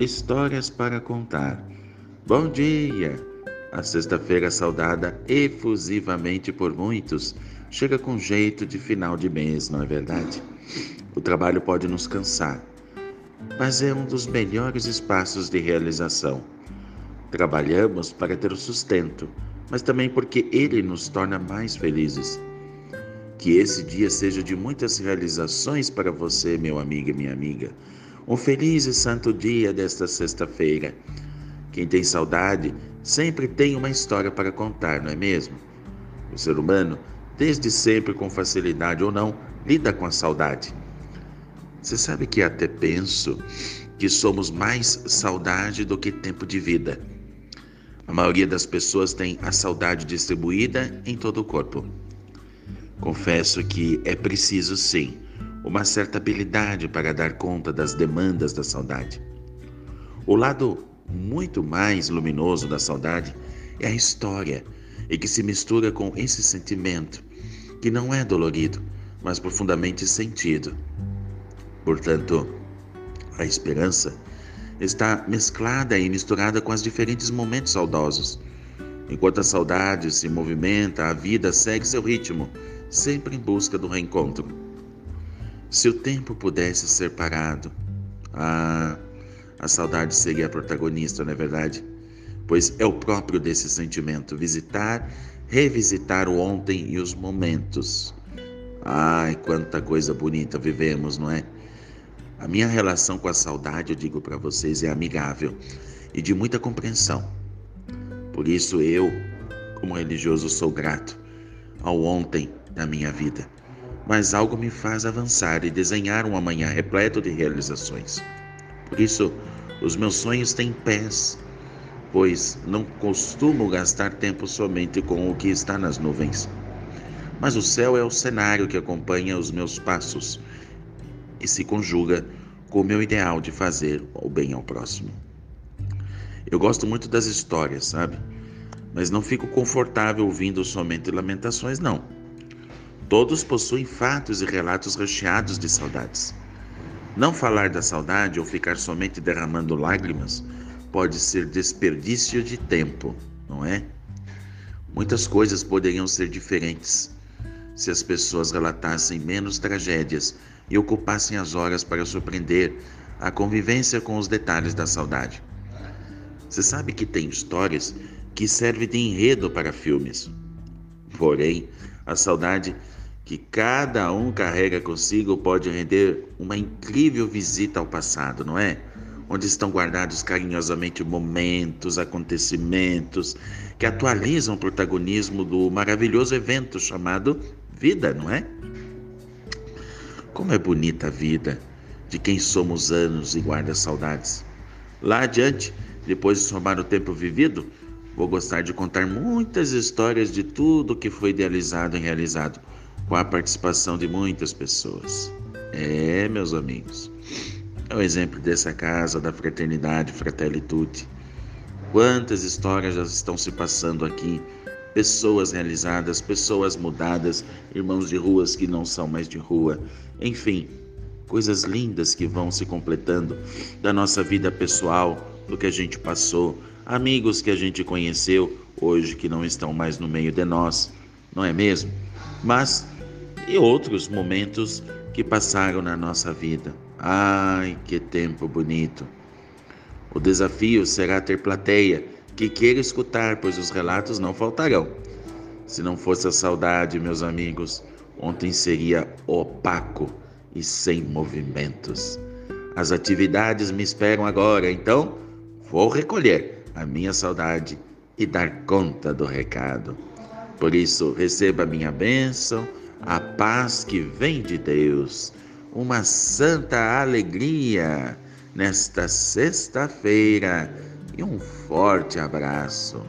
Histórias para contar. Bom dia! A sexta-feira, saudada efusivamente por muitos, chega com jeito de final de mês, não é verdade? O trabalho pode nos cansar, mas é um dos melhores espaços de realização. Trabalhamos para ter o sustento, mas também porque ele nos torna mais felizes. Que esse dia seja de muitas realizações para você, meu amigo e minha amiga. Um feliz e santo dia desta sexta-feira. Quem tem saudade sempre tem uma história para contar, não é mesmo? O ser humano, desde sempre com facilidade ou não, lida com a saudade. Você sabe que até penso que somos mais saudade do que tempo de vida. A maioria das pessoas tem a saudade distribuída em todo o corpo. Confesso que é preciso sim uma certa habilidade para dar conta das demandas da saudade. O lado muito mais luminoso da saudade é a história e que se mistura com esse sentimento, que não é dolorido, mas profundamente sentido. Portanto, a esperança está mesclada e misturada com os diferentes momentos saudosos. Enquanto a saudade se movimenta, a vida segue seu ritmo, sempre em busca do reencontro. Se o tempo pudesse ser parado, ah, a saudade seria a protagonista, não é verdade? Pois é o próprio desse sentimento visitar, revisitar o ontem e os momentos. Ai, quanta coisa bonita vivemos, não é? A minha relação com a saudade, eu digo para vocês, é amigável e de muita compreensão. Por isso eu, como religioso, sou grato ao ontem da minha vida mas algo me faz avançar e desenhar um amanhã repleto de realizações. Por isso, os meus sonhos têm pés, pois não costumo gastar tempo somente com o que está nas nuvens. Mas o céu é o cenário que acompanha os meus passos e se conjuga com o meu ideal de fazer o bem ao próximo. Eu gosto muito das histórias, sabe? Mas não fico confortável ouvindo somente lamentações, não. Todos possuem fatos e relatos recheados de saudades. Não falar da saudade ou ficar somente derramando lágrimas pode ser desperdício de tempo, não é? Muitas coisas poderiam ser diferentes se as pessoas relatassem menos tragédias e ocupassem as horas para surpreender a convivência com os detalhes da saudade. Você sabe que tem histórias que servem de enredo para filmes. Porém, a saudade que cada um carrega consigo pode render uma incrível visita ao passado, não é? Onde estão guardados carinhosamente momentos, acontecimentos que atualizam o protagonismo do maravilhoso evento chamado vida, não é? Como é bonita a vida de quem somos anos e guarda saudades. Lá adiante, depois de somar o tempo vivido, vou gostar de contar muitas histórias de tudo que foi idealizado e realizado com a participação de muitas pessoas. É, meus amigos, é o exemplo dessa casa da fraternidade Fratelli. Quantas histórias já estão se passando aqui, pessoas realizadas, pessoas mudadas, irmãos de ruas que não são mais de rua, enfim, coisas lindas que vão se completando da nossa vida pessoal, do que a gente passou, amigos que a gente conheceu hoje que não estão mais no meio de nós, não é mesmo? Mas e outros momentos que passaram na nossa vida. Ai, que tempo bonito! O desafio será ter plateia que queira escutar, pois os relatos não faltarão. Se não fosse a saudade, meus amigos, ontem seria opaco e sem movimentos. As atividades me esperam agora, então vou recolher a minha saudade e dar conta do recado. Por isso, receba a minha bênção a paz que vem de Deus, uma santa alegria nesta sexta-feira e um forte abraço.